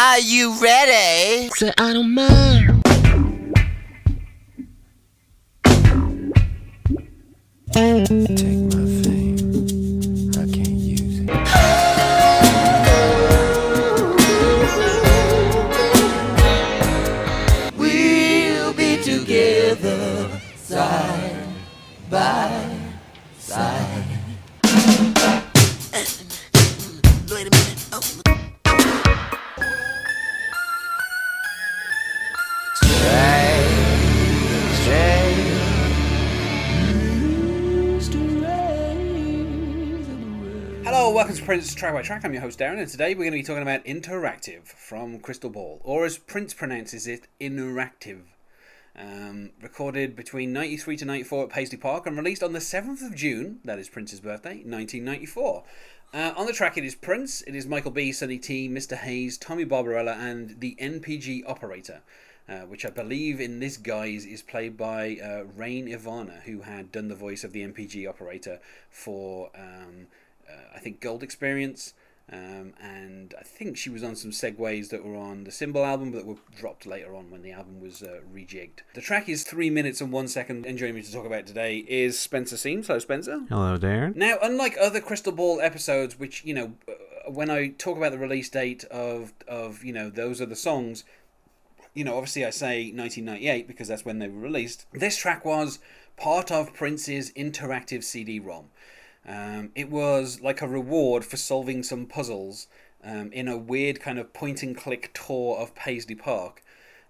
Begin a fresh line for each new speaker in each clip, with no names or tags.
Are you ready?
Say I don't mind.
Take
Track by Track. I'm your host Darren, and today we're going to be talking about Interactive from Crystal Ball, or as Prince pronounces it, Interactive. Um, recorded between 93 to 94 at Paisley Park and released on the 7th of June, that is Prince's birthday, 1994. Uh, on the track it is Prince, it is Michael B, Sonny T, Mr. Hayes, Tommy Barbarella, and the NPG operator. Uh, which I believe in this guise is played by uh, Rain Ivana, who had done the voice of the NPG operator for, um, uh, I think, Gold Experience. Um, and I think she was on some segues that were on the Symbol album, but that were dropped later on when the album was uh, rejigged. The track is three minutes and one second, and joining me to talk about today is Spencer Seams. Hello, Spencer.
Hello, Darren.
Now, unlike other Crystal Ball episodes, which you know, uh, when I talk about the release date of of you know those are the songs, you know, obviously I say 1998 because that's when they were released. This track was part of Prince's interactive CD-ROM. Um, it was like a reward for solving some puzzles um, in a weird kind of point and click tour of Paisley Park.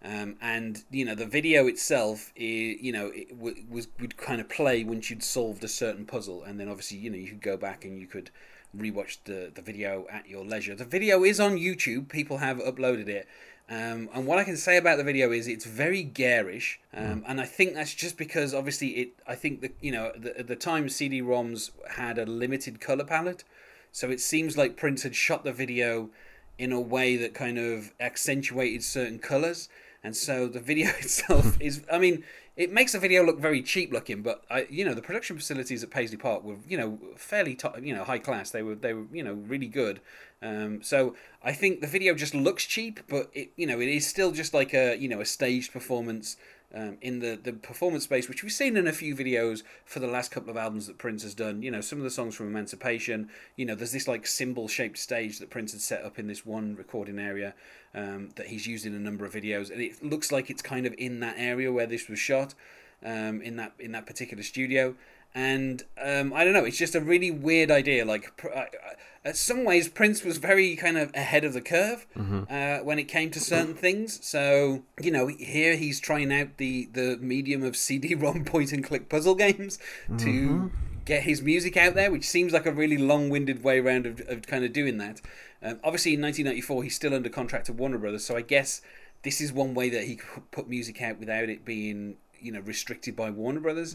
Um, and you know the video itself, you know, it w- was would kind of play once you'd solved a certain puzzle, and then obviously you know you could go back and you could rewatch the the video at your leisure. The video is on YouTube; people have uploaded it. Um, and what I can say about the video is it's very garish, um, and I think that's just because obviously it. I think that you know the, at the time CD-ROMs had a limited color palette, so it seems like Prince had shot the video in a way that kind of accentuated certain colors, and so the video itself is. I mean, it makes the video look very cheap looking, but I, you know, the production facilities at Paisley Park were, you know, fairly top, you know, high class. They were, they were, you know, really good. Um, so I think the video just looks cheap, but it, you know, it is still just like a, you know, a staged performance. Um, in the, the performance space, which we've seen in a few videos for the last couple of albums that Prince has done. You know, some of the songs from Emancipation. You know, there's this like symbol shaped stage that Prince had set up in this one recording area um, that he's used in a number of videos, and it looks like it's kind of in that area where this was shot, um, in that in that particular studio. And um, I don't know, it's just a really weird idea. Like, pr- I- I- in some ways, Prince was very kind of ahead of the curve uh, when it came to certain things. So, you know, here he's trying out the, the medium of CD-ROM point-and-click puzzle games to get his music out there, which seems like a really long-winded way around of, of kind of doing that. Um, obviously, in 1994, he's still under contract to Warner Brothers, so I guess this is one way that he could put music out without it being you know restricted by Warner Brothers.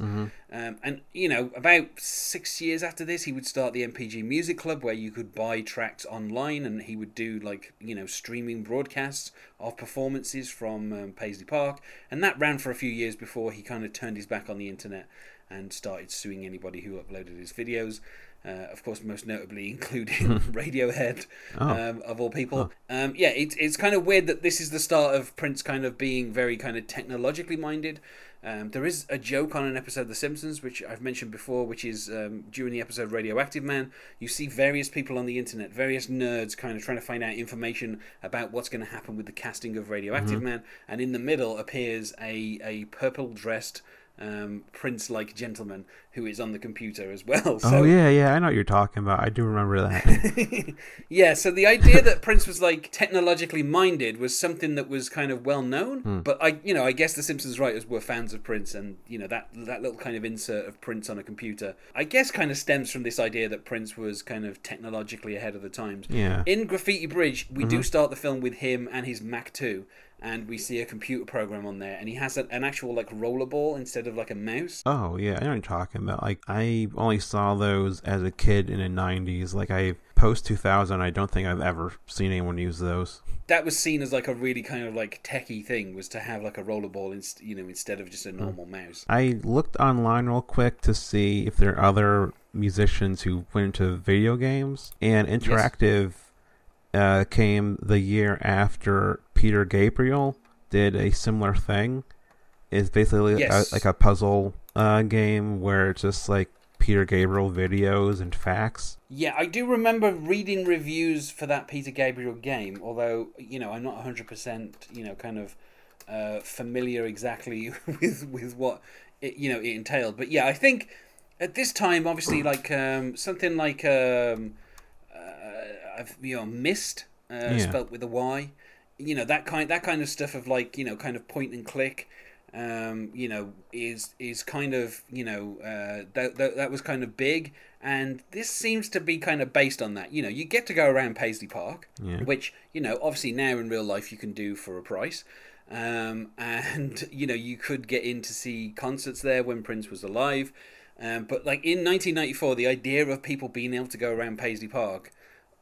Um, and you know, about six years after this, he would start the NPG Music Club, where you could buy tracks online, and he would do like you know streaming broadcasts of performances from um, Paisley Park, and that ran for a few years before he kind of turned his back on the internet and started suing anybody who uploaded his videos. Uh, of course, most notably including Radiohead, um, of all people. Um, yeah, it's it's kind of weird that this is the start of Prince kind of being very kind of technologically minded. Um, there is a joke on an episode of The Simpsons, which I've mentioned before, which is um, during the episode Radioactive Man. You see various people on the internet, various nerds, kind of trying to find out information about what's going to happen with the casting of Radioactive Man, and in the middle appears a a purple dressed um, prince like gentleman who is on the computer as well. So,
oh yeah, yeah, I know what you're talking about. I do remember that.
yeah, so the idea that Prince was like technologically minded was something that was kind of well known. But I, you know, I guess the Simpsons writers were fans of Prince, and you know that that little kind of insert of Prince on a computer, I guess, kind of stems from this idea that Prince was kind of technologically ahead of the times.
Yeah.
In Graffiti Bridge, we do start the film with him and his Mac 2. And we see a computer program on there, and he has a, an actual like rollerball instead of like a mouse.
oh yeah, I know what you're talking about. Like I only saw those as a kid in the '90s. Like I post 2000, I don't think I've ever seen anyone use those.
that was seen as like a really kind of like techie thing was to have like a rollerball inst- you know instead of just a normal mouse
I looked online real quick to see if there are other musicians who went into video games, and Interactive uh, came the year after Peter Gabriel did a similar thing. It's basically
Yes.
a, like a puzzle uh, game where it's just like Peter Gabriel videos and facts.
Yeah, I do remember reading reviews for that Peter Gabriel game, although, you know, I'm not 100%, you know, kind of uh, familiar exactly with with what it, you know, it entailed. But yeah, I think at this time, obviously, like um, something like um, uh, I've you know, Myst, uh,
Yeah.
spelt with a Y, you know, that kind that kind of stuff of like, you know, kind of point and click um, you know, is is kind of you know uh, that, that that was kind of big, and this seems to be kind of based on that. You know, you get to go around Paisley Park,
Yeah.
which you know obviously now in real life you can do for a price, um, and you know you could get in to see concerts there when Prince was alive. Um, but like in 1994, the idea of people being able to go around Paisley Park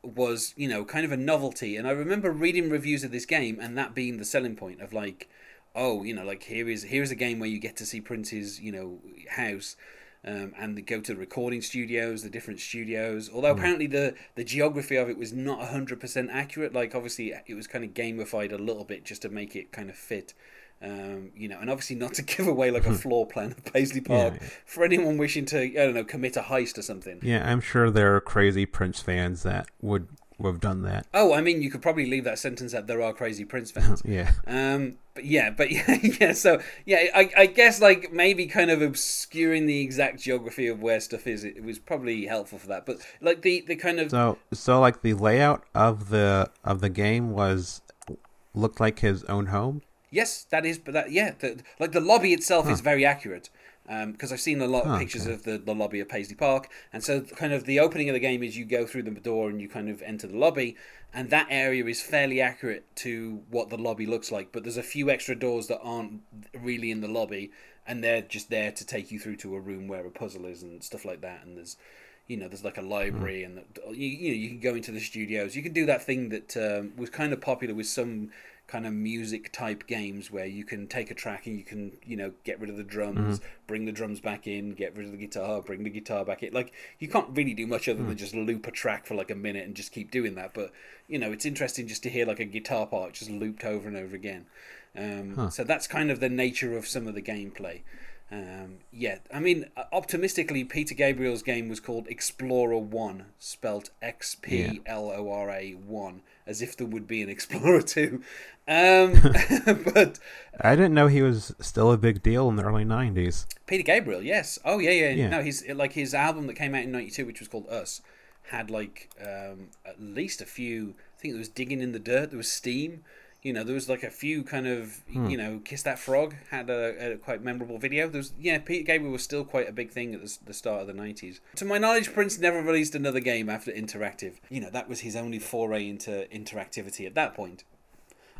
was you know kind of a novelty. And i remember reading reviews of this game and that being the selling point of like oh you know like here is here's a game where you get to see prince's you know house um, and go to the recording studios the different studios. Although apparently the the geography of it was not 100% accurate. Like obviously it was kind of gamified a little bit just to make it kind of fit um, you know, and obviously not to give away like a floor plan of Paisley Park
yeah.
for anyone wishing to, I don't know, commit a heist or something.
Yeah, I'm sure there are crazy Prince fans that would, would have done that.
Oh, I mean, you could probably leave that sentence that there are crazy Prince fans.
Yeah.
Um, but yeah, but yeah, yeah. So yeah, I, I guess like maybe kind of obscuring the exact geography of where stuff is, it, was probably helpful for that. But like the the kind of
So so like the layout of the of the game was looked like his own home.
Yes, that is, but that yeah, the, like the lobby itself is very accurate. Because I've seen a lot of
Oh,
pictures
okay.
of the, the lobby of Paisley Park, and so kind of the opening of the game is you go through the door and you kind of enter the lobby, and that area is fairly accurate to what the lobby looks like. But there's a few extra doors that aren't really in the lobby, and they're just there to take you through to a room where a puzzle is and stuff like that. And there's, you know, there's like a library, and the, you, you know you can go into the studios. You can do that thing that um, was kind of popular with some kind of music type games where you can take a track and you can you know get rid of the drums bring the drums back in get rid of the guitar bring the guitar back in. Like you can't really do much other than just loop a track for like a minute and just keep doing that but you know it's interesting just to hear like a guitar part just looped over and over again. Um, so that's kind of the nature of some of the gameplay um, yeah, I mean, uh, optimistically, Peter Gabriel's game was called Explorer One, spelt X P L O R A One, as if there would be an Explorer Two. Um, but
I didn't know he was still a big deal in the early '90s.
Peter Gabriel, yes. Oh yeah, yeah.
Yeah.
No, he's like his album that came out in '92, which was called Us, had like um, at least a few. I think there was digging in the dirt. There was steam. You know, there was like a few kind of you know, kiss that frog had a, a quite memorable video. There was yeah, Peter Gabriel was still quite a big thing at the, the start of the '90s. To my knowledge, Prince never released another game after interactive. You know, that was his only foray into interactivity at that point.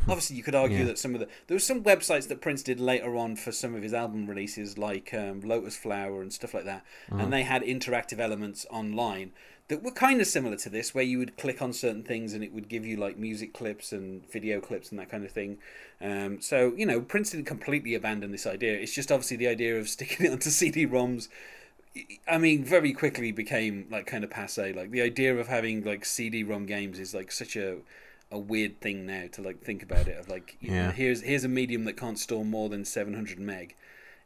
Obviously, you could argue
Yeah.
that some of the there was some websites that Prince did later on for some of his album releases, like um, Lotus Flower and stuff like that, and they had interactive elements online that were kind of similar to this, where you would click on certain things and it would give you like music clips and video clips and that kind of thing. Um, so you know, Prince didn't completely abandon this idea. It's just obviously the idea of sticking it onto CD-ROMs. I mean, very quickly became like kind of passe. Like the idea of having like CD-ROM games is like such a a weird thing now to like think about it. Of like, you know, here's here's a medium that can't store more than 700 meg.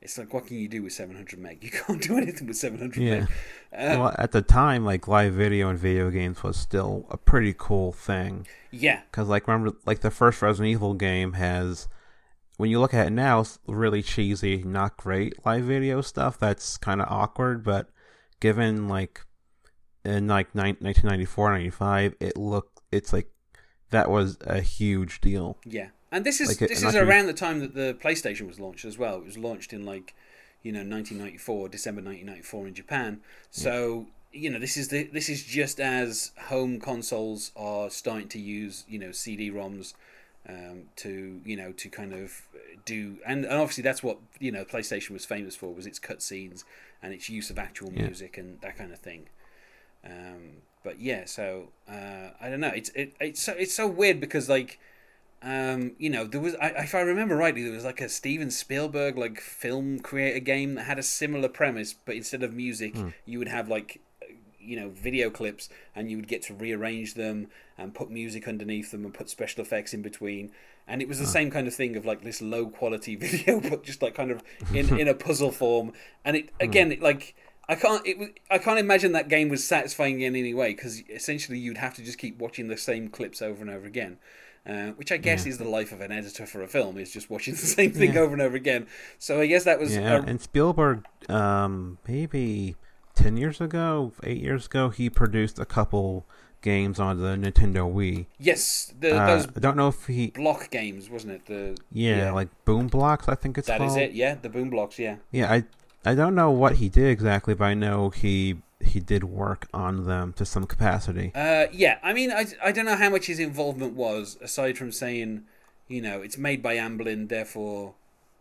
It's like, what can you do with 700 meg? You can't do anything with 700
Yeah.
meg. Uh,
well, at the time, like live video and video games was still a pretty cool thing.
yeah,
Because like remember, like the first Resident Evil game has, when you look at it now, it's really cheesy, not great live video stuff. That's kind of awkward, but given like in like nine, 1994, 95, it looked it's like that was a huge deal.
yeah. And this is
Like,
this is around the time that the PlayStation was launched as well. It was launched in like, you know, 1994, December 1994 in Japan. So you know, this is the this is just as home consoles are starting to use you know CD-ROMs um, to you know to kind of do and, and obviously that's what you know PlayStation was famous for was its cutscenes and its use of actual
Yeah.
music and that kind of thing. Um, but yeah, so uh, I don't know. It's it, it's so it's so weird because like um, you know there was I, if I remember rightly there was like a Steven Spielberg like film creator game that had a similar premise, but instead of music hmm. you would have like you know video clips and you would get to rearrange them and put music underneath them and put special effects in between and it was the ah. same kind of thing of like this low quality video but just like kind of in in a puzzle form and it hmm. again it like I can't. It was. I can't imagine that game was satisfying in any way because essentially you'd have to just keep watching the same clips over and over again, uh, which I guess is the life of an editor for a film is just watching the same thing
Yeah.
over and over again. So I guess that was.
Yeah,
a-
and Spielberg, um, maybe ten years ago, eight years ago, he produced a couple games on the Nintendo Wii.
yes, the,
Uh,
those
I don't know if he,
block games, wasn't it? The
yeah, like Boom Blox, I think it's
that
called.
is it. Yeah, the boom blox. Yeah.
Yeah, I, I don't know what he did exactly, but I know he he did work on them to some capacity.
Uh, yeah, I mean, I, I don't know how much his involvement was, aside from saying, you know, it's made by Amblin, therefore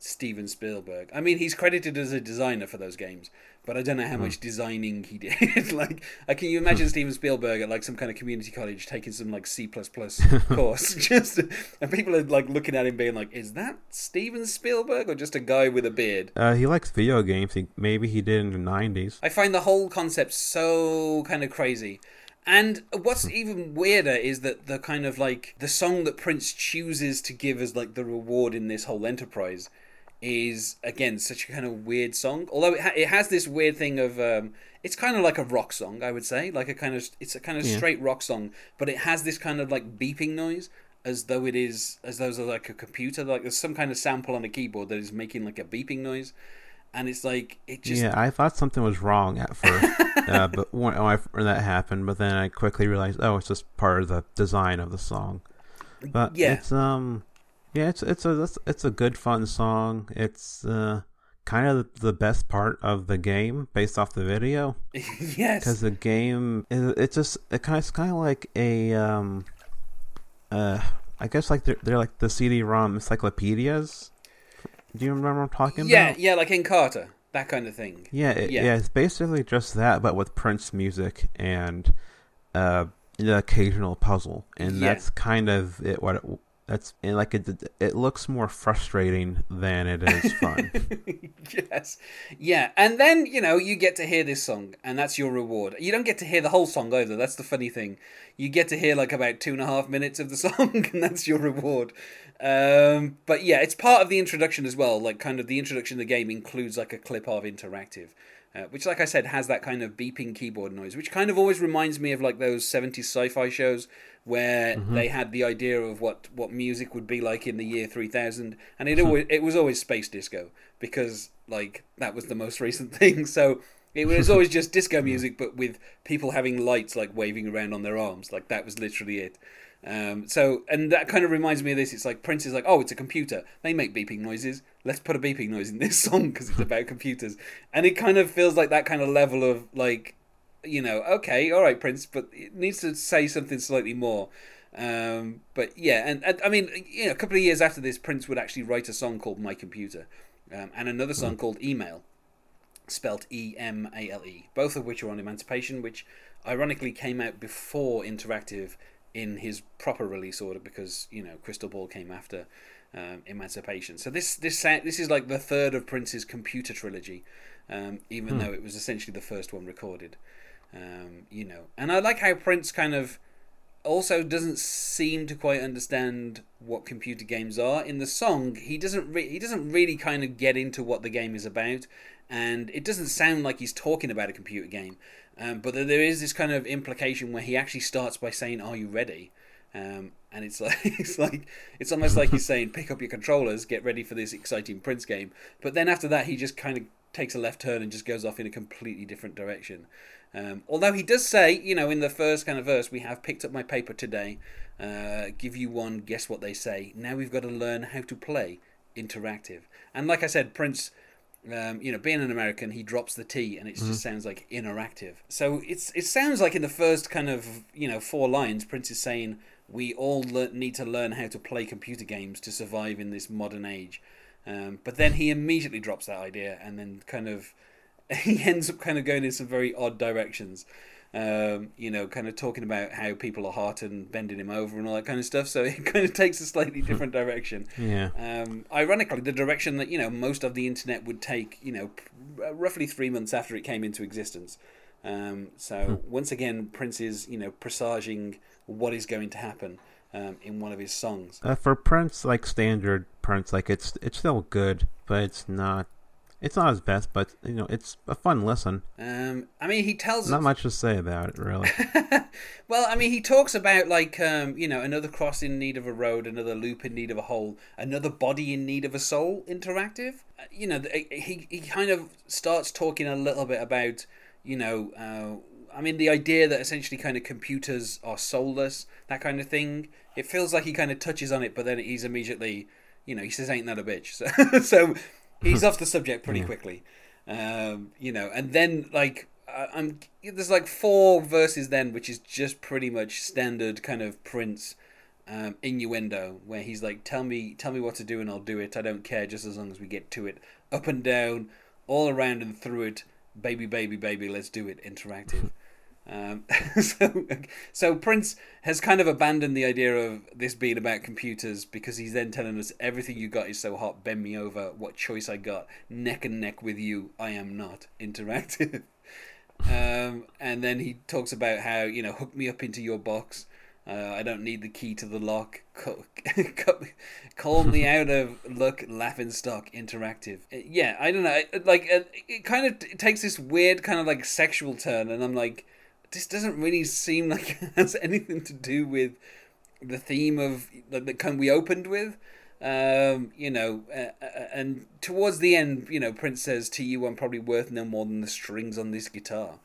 Steven Spielberg. I mean, he's credited as a designer for those games, but I don't know how much designing he did. like, uh, can you imagine Steven Spielberg at like some kind of community college taking some like C course, just and people are like looking at him being like, is that Steven Spielberg or just a guy with a beard?
Uh, he likes video games. He, maybe he did in the nineties.
I find the whole concept so kind of crazy. And what's even weirder is that the kind of like the song that Prince chooses to give as like the reward in this whole enterprise is again such a kind of weird song. Although it, ha- it has this weird thing of um, it's kind of like a rock song, I would say, like a kind of it's a kind of
Yeah.
straight rock song, but it has this kind of like beeping noise as though it is as though it's like a computer, like there's some kind of sample on a keyboard that is making like a beeping noise, and it's like it just
yeah, I thought something was wrong at first, uh, but when, when, I, when that happened, but then I quickly realized, oh, it's just part of the design of the song. But
Yeah.
it's um, yeah, it's it's a it's, a good fun song. It's uh, kind of the best part of the game based off the video
yes.
because the game it, it's just it kind of it's kind of like a um, uh, I guess like they're, they're like the CD-ROM encyclopedias. Do you remember what I'm talking
Yeah,
about?
yeah, like Encarta, that kind of thing.
Yeah, it,
Yeah.
yeah, It's basically just that, but with Prince music and uh, the occasional puzzle, and
Yeah.
that's kind of it. What it, that's like it. It looks more frustrating than it is fun.
yes, yeah, and then you know you get to hear this song, and that's your reward. You don't get to hear the whole song either. That's the funny thing. You get to hear like about two and a half minutes of the song, and that's your reward. Um, but yeah, it's part of the introduction as well. Like kind of the introduction of the game includes like a clip of interactive. Uh, which, like I said, has that kind of beeping keyboard noise, which kind of always reminds me of like those 70s sci fi shows where mm-hmm. they had the idea of what, what music would be like in the year 3000. And it, hmm. always, it was always space disco because, like, that was the most recent thing. So it was always just disco hmm. music, but with people having lights like waving around on their arms. Like, that was literally it. Um, so, and that kind of reminds me of this. It's like Prince is like, oh, it's a computer. They make beeping noises. Let's put a beeping noise in this song because it's about computers. And it kind of feels like that kind of level of like, you know, okay, all right, Prince, but it needs to say something slightly more. Um, but yeah, and, and I mean, you know, a couple of years after this, Prince would actually write a song called My Computer, um, and another song called Emale spelt E M A L E, both of which are on Emancipation, which ironically came out before Interactive in his proper release order because you know Crystal Ball came after um, Emancipation. So this this this is like the third of Prince's computer trilogy, um, even though it was essentially the first one recorded. Um, you know, and I like how Prince kind of also doesn't seem to quite understand what computer games are. In the song, he doesn't re- he doesn't really kind of get into what the game is about, and it doesn't sound like he's talking about a computer game. Um, but there is this kind of implication where he actually starts by saying, "Are you ready?" Um, and it's like it's like it's almost like he's saying, "Pick up your controllers, get ready for this exciting Prince game." But then after that, he just kind of takes a left turn and just goes off in a completely different direction. Um, although he does say, you know, in the first kind of verse, we have picked up my paper today. Uh, give you one, guess what they say. Now we've got to learn how to play interactive. And like I said, Prince, um, you know, being an American, he drops the T, and it just sounds like interactive. So it's it sounds like in the first kind of you know four lines, Prince is saying we all le- need to learn how to play computer games to survive in this modern age. Um, but then he immediately drops that idea, and then kind of he ends up kind of going in some very odd directions. Um, you know, kind of talking about how people are hot and bending him over and all that kind of stuff. So it kind of takes a slightly different direction.
Yeah.
Um, ironically, the direction that you know most of the internet would take, you know, roughly three months after it came into existence. Um, so once again, Prince is you know presaging what is going to happen um, in one of his songs.
Uh, for Prince, like standard Prince, like it's it's still good, but it's not it's not his best, but you know it's a fun listen.
Um, I mean, he tells
Not much to say about it, really.
Well, I mean, he talks about like um, you know another cross in need of a road, another loop in need of a hole, another body in need of a soul. Interactive. Uh, you know, he he kind of starts talking a little bit about you know. Uh, I mean, the idea that essentially kind of computers are soulless, that kind of thing. It feels like he kind of touches on it, but then he's immediately, you know, he says, "Ain't that a bitch?" So, so he's off the subject pretty quickly. Um, you know, and then like I'm there's like four verses then, which is just pretty much standard kind of Prince um, innuendo, where he's like, "Tell me, tell me what to do, and I'll do it. I don't care, just as long as we get to it. Up and down, all around and through it, baby, baby, baby. Let's do it. Interactive." Um, so, so Prince has kind of abandoned the idea of this being about computers because he's then telling us everything you got is so hot. Bend me over. What choice I got? Neck and neck with you. I am not interactive. um, and then he talks about how you know hook me up into your box. Uh, I don't need the key to the lock. Call, call me out of luck, laughing stock, interactive. Uh, Yeah, I don't know. Like uh, it kind of takes this weird kind of like sexual turn, and I'm like, this doesn't really seem like it has anything to do with the theme of like the kind we opened with. Um, you know, uh, and towards the end, you know, Prince says, "To you, I'm probably worth no more than the strings on this guitar."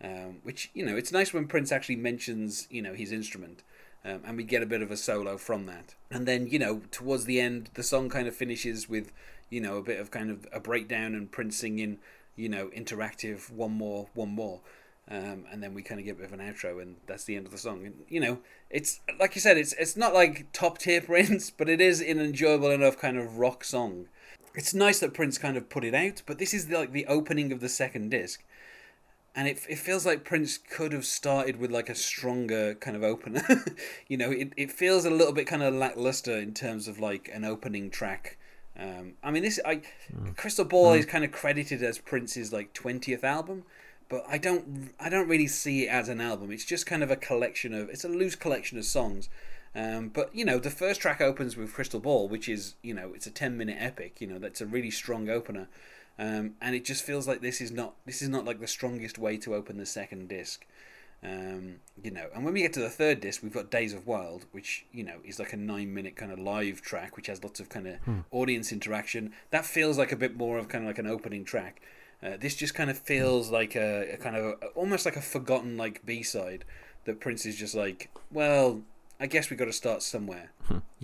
Um, which you know, it's nice when Prince actually mentions you know his instrument, um, and we get a bit of a solo from that. And then you know, towards the end, the song kind of finishes with you know a bit of kind of a breakdown and Prince singing, you know, interactive, one more, one more. Um, and then we kind of get a bit of an outro, and that's the end of the song. And you know, it's like you said, it's it's not like top tier Prince, but it is an enjoyable enough kind of rock song. It's nice that Prince kind of put it out, but this is the, like the opening of the second disc, and it it feels like Prince could have started with like a stronger kind of opener. you know, it it feels a little bit kind of lackluster in terms of like an opening track. Um, I mean, this I Crystal Ball is kind of credited as Prince's like twentieth album, but I don't I don't really see it as an album. It's just kind of a collection of it's a loose collection of songs. Um, but you know, the first track opens with Crystal Ball, which is you know it's a ten minute epic. You know, that's a really strong opener, um, and it just feels like this is not this is not like the strongest way to open the second disc. Um, you know, and when we get to the third disc, we've got Days of Wild, which you know is like a nine-minute kind of live track, which has lots of kind of audience interaction. That feels like a bit more of kind of like an opening track. Uh, this just kind of feels like a, a kind of a, almost like a forgotten like B-side that Prince is just like, well, I guess we got to start somewhere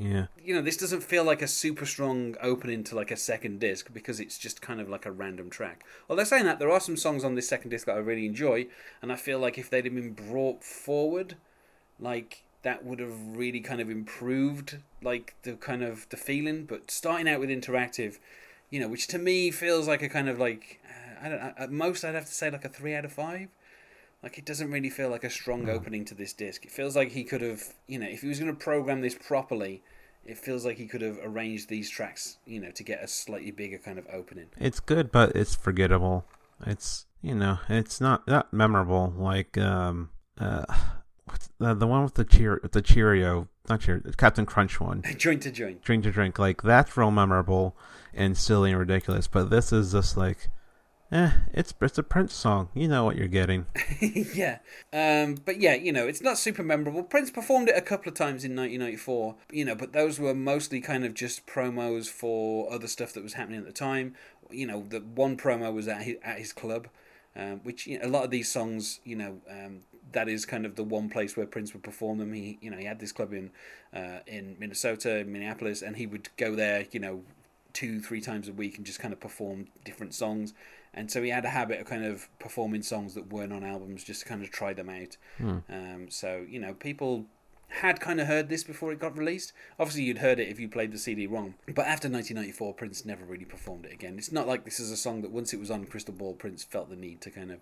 yeah.
you know, this doesn't feel like a super strong opening to like a second disc because it's just kind of like a random track. Although saying that, there are some songs on this second disc that I really enjoy, and I feel like if they'd have been brought forward, like that would have really kind of improved like the kind of the feeling. But starting out with interactive, you know, which to me feels like a kind of like uh, I don't know, at most I'd have to say like a three out of five. Like it doesn't really feel like a strong opening to this disc. It feels like he could have, you know, if he was going to program this properly, it feels like he could have arranged these tracks, you know, to get a slightly bigger kind of opening.
It's good, but it's forgettable. It's you know, it's not not memorable. Like um uh, the the one with the cheer the Cheerio, not Cheerio, Captain Crunch one.
joint to joint.
Drink to drink, like that's real memorable and silly and ridiculous. But this is just like, eh, it's it's a Prince song. You know what you're getting.
yeah. Um, but yeah, you know, it's not super memorable. Prince performed it a couple of times in 1994, you know, but those were mostly kind of just promos for other stuff that was happening at the time. You know, the one promo was at his, at his club, um, which you know, a lot of these songs, you know, um, that is kind of the one place where Prince would perform them. He, you know, he had this club in uh, in Minnesota, Minneapolis, and he would go there, you know, two, three times a week and just kind of perform different songs. And so he had a habit of kind of performing songs that weren't on albums just to kind of try them out. Um, so, you know, people had kind of heard this before it got released. Obviously, you'd heard it if you played the CD wrong. But after 1994, Prince never really performed it again. It's not like this is a song that once it was on Crystal Ball, Prince felt the need to kind of,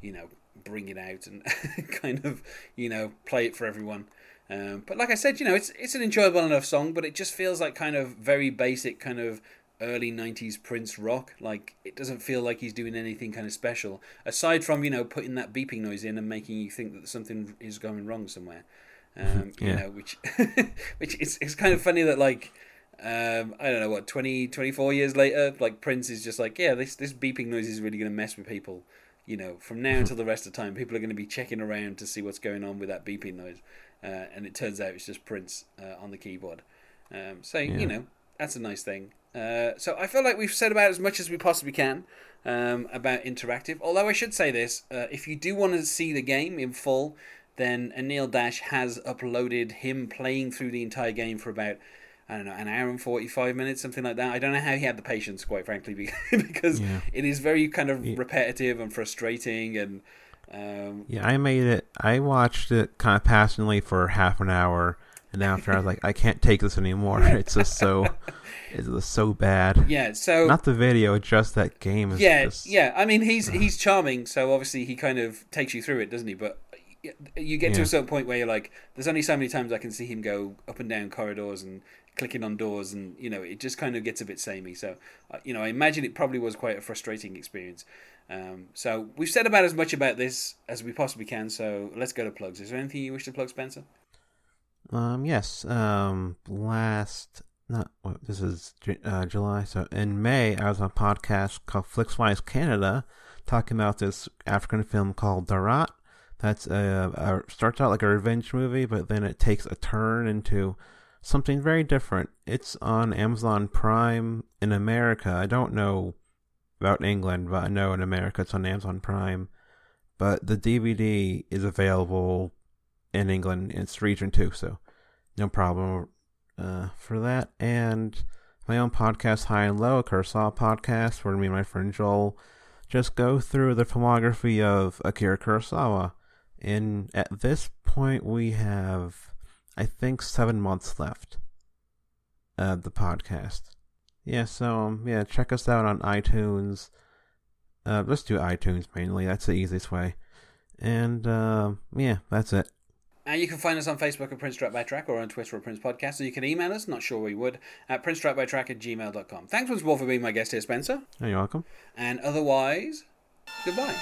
you know, bring it out and kind of, you know, play it for everyone. Um, but like I said, you know, it's it's an enjoyable enough song, but it just feels like kind of very basic, kind of early 90s Prince rock. Like, it doesn't feel like he's doing anything kind of special, aside from, you know, putting that beeping noise in and making you think that something is going wrong somewhere. Um, You
Yeah.
know, which, which it's, it's kind of funny that, like, um, I don't know, what, 20, 24 years later, like, Prince is just like, yeah, this, this beeping noise is really going to mess with people. You know, from now until the rest of time, people are going to be checking around to see what's going on with that beeping noise. Uh, and it turns out it's just Prince uh, on the keyboard. Um, so,
Yeah.
you know, that's a nice thing. Uh, so I feel like we've said about as much as we possibly can um, about interactive. Although I should say this: uh, if you do want to see the game in full, then Anil Dash has uploaded him playing through the entire game for about I don't know an hour and forty five minutes, something like that. I don't know how he had the patience, quite frankly, because
Yeah.
it is very kind of repetitive and frustrating and. Um,
Yeah, I made it. I watched it kind of passionately for half an hour, and after I was like, I can't take this anymore. It's just so, it's just so bad.
yeah, so
Not the video, just that game is
yeah,
just.
yeah. I mean, he's he's charming, so obviously he kind of takes you through it, doesn't he? But you get to a certain point where you're like, there's only so many times I can see him go up and down corridors and clicking on doors, and you know, it just kind of gets a bit samey. So, uh, you know, I imagine it probably was quite a frustrating experience. Um, so we've said about as much about this as we possibly can. So let's go to plugs. Is there anything you wish to plug, Spencer?
Um. Yes. Um. Last. Not. What, this is uh, July. So in May, I was on a podcast called Flixwise Canada, talking about this African film called Daratt. That's a, a starts out like a revenge movie, but then it takes a turn into something very different. It's on Amazon Prime in America. I don't know about England, but I know in America it's on Amazon Prime. But the DVD is available in England. It's region two, so no problem uh, for that. And my own podcast, High and Low, a Kurosawa podcast, where me and my friend Joel just go through the filmography of Akira Kurosawa. And at this point, we have, I think, seven months left of the podcast. Yeah, so um, yeah, check us out on iTunes. Uh, let's do iTunes mainly. That's the easiest way. And uh, yeah, that's it.
And you can find us on Facebook at Prince Track by Track or on Twitter at Prince Podcast. Or you can email us, not sure we would, at Prince Track by Track at gmail.com. Thanks once more for being my guest here, Spencer.
You're welcome.
And otherwise, goodbye.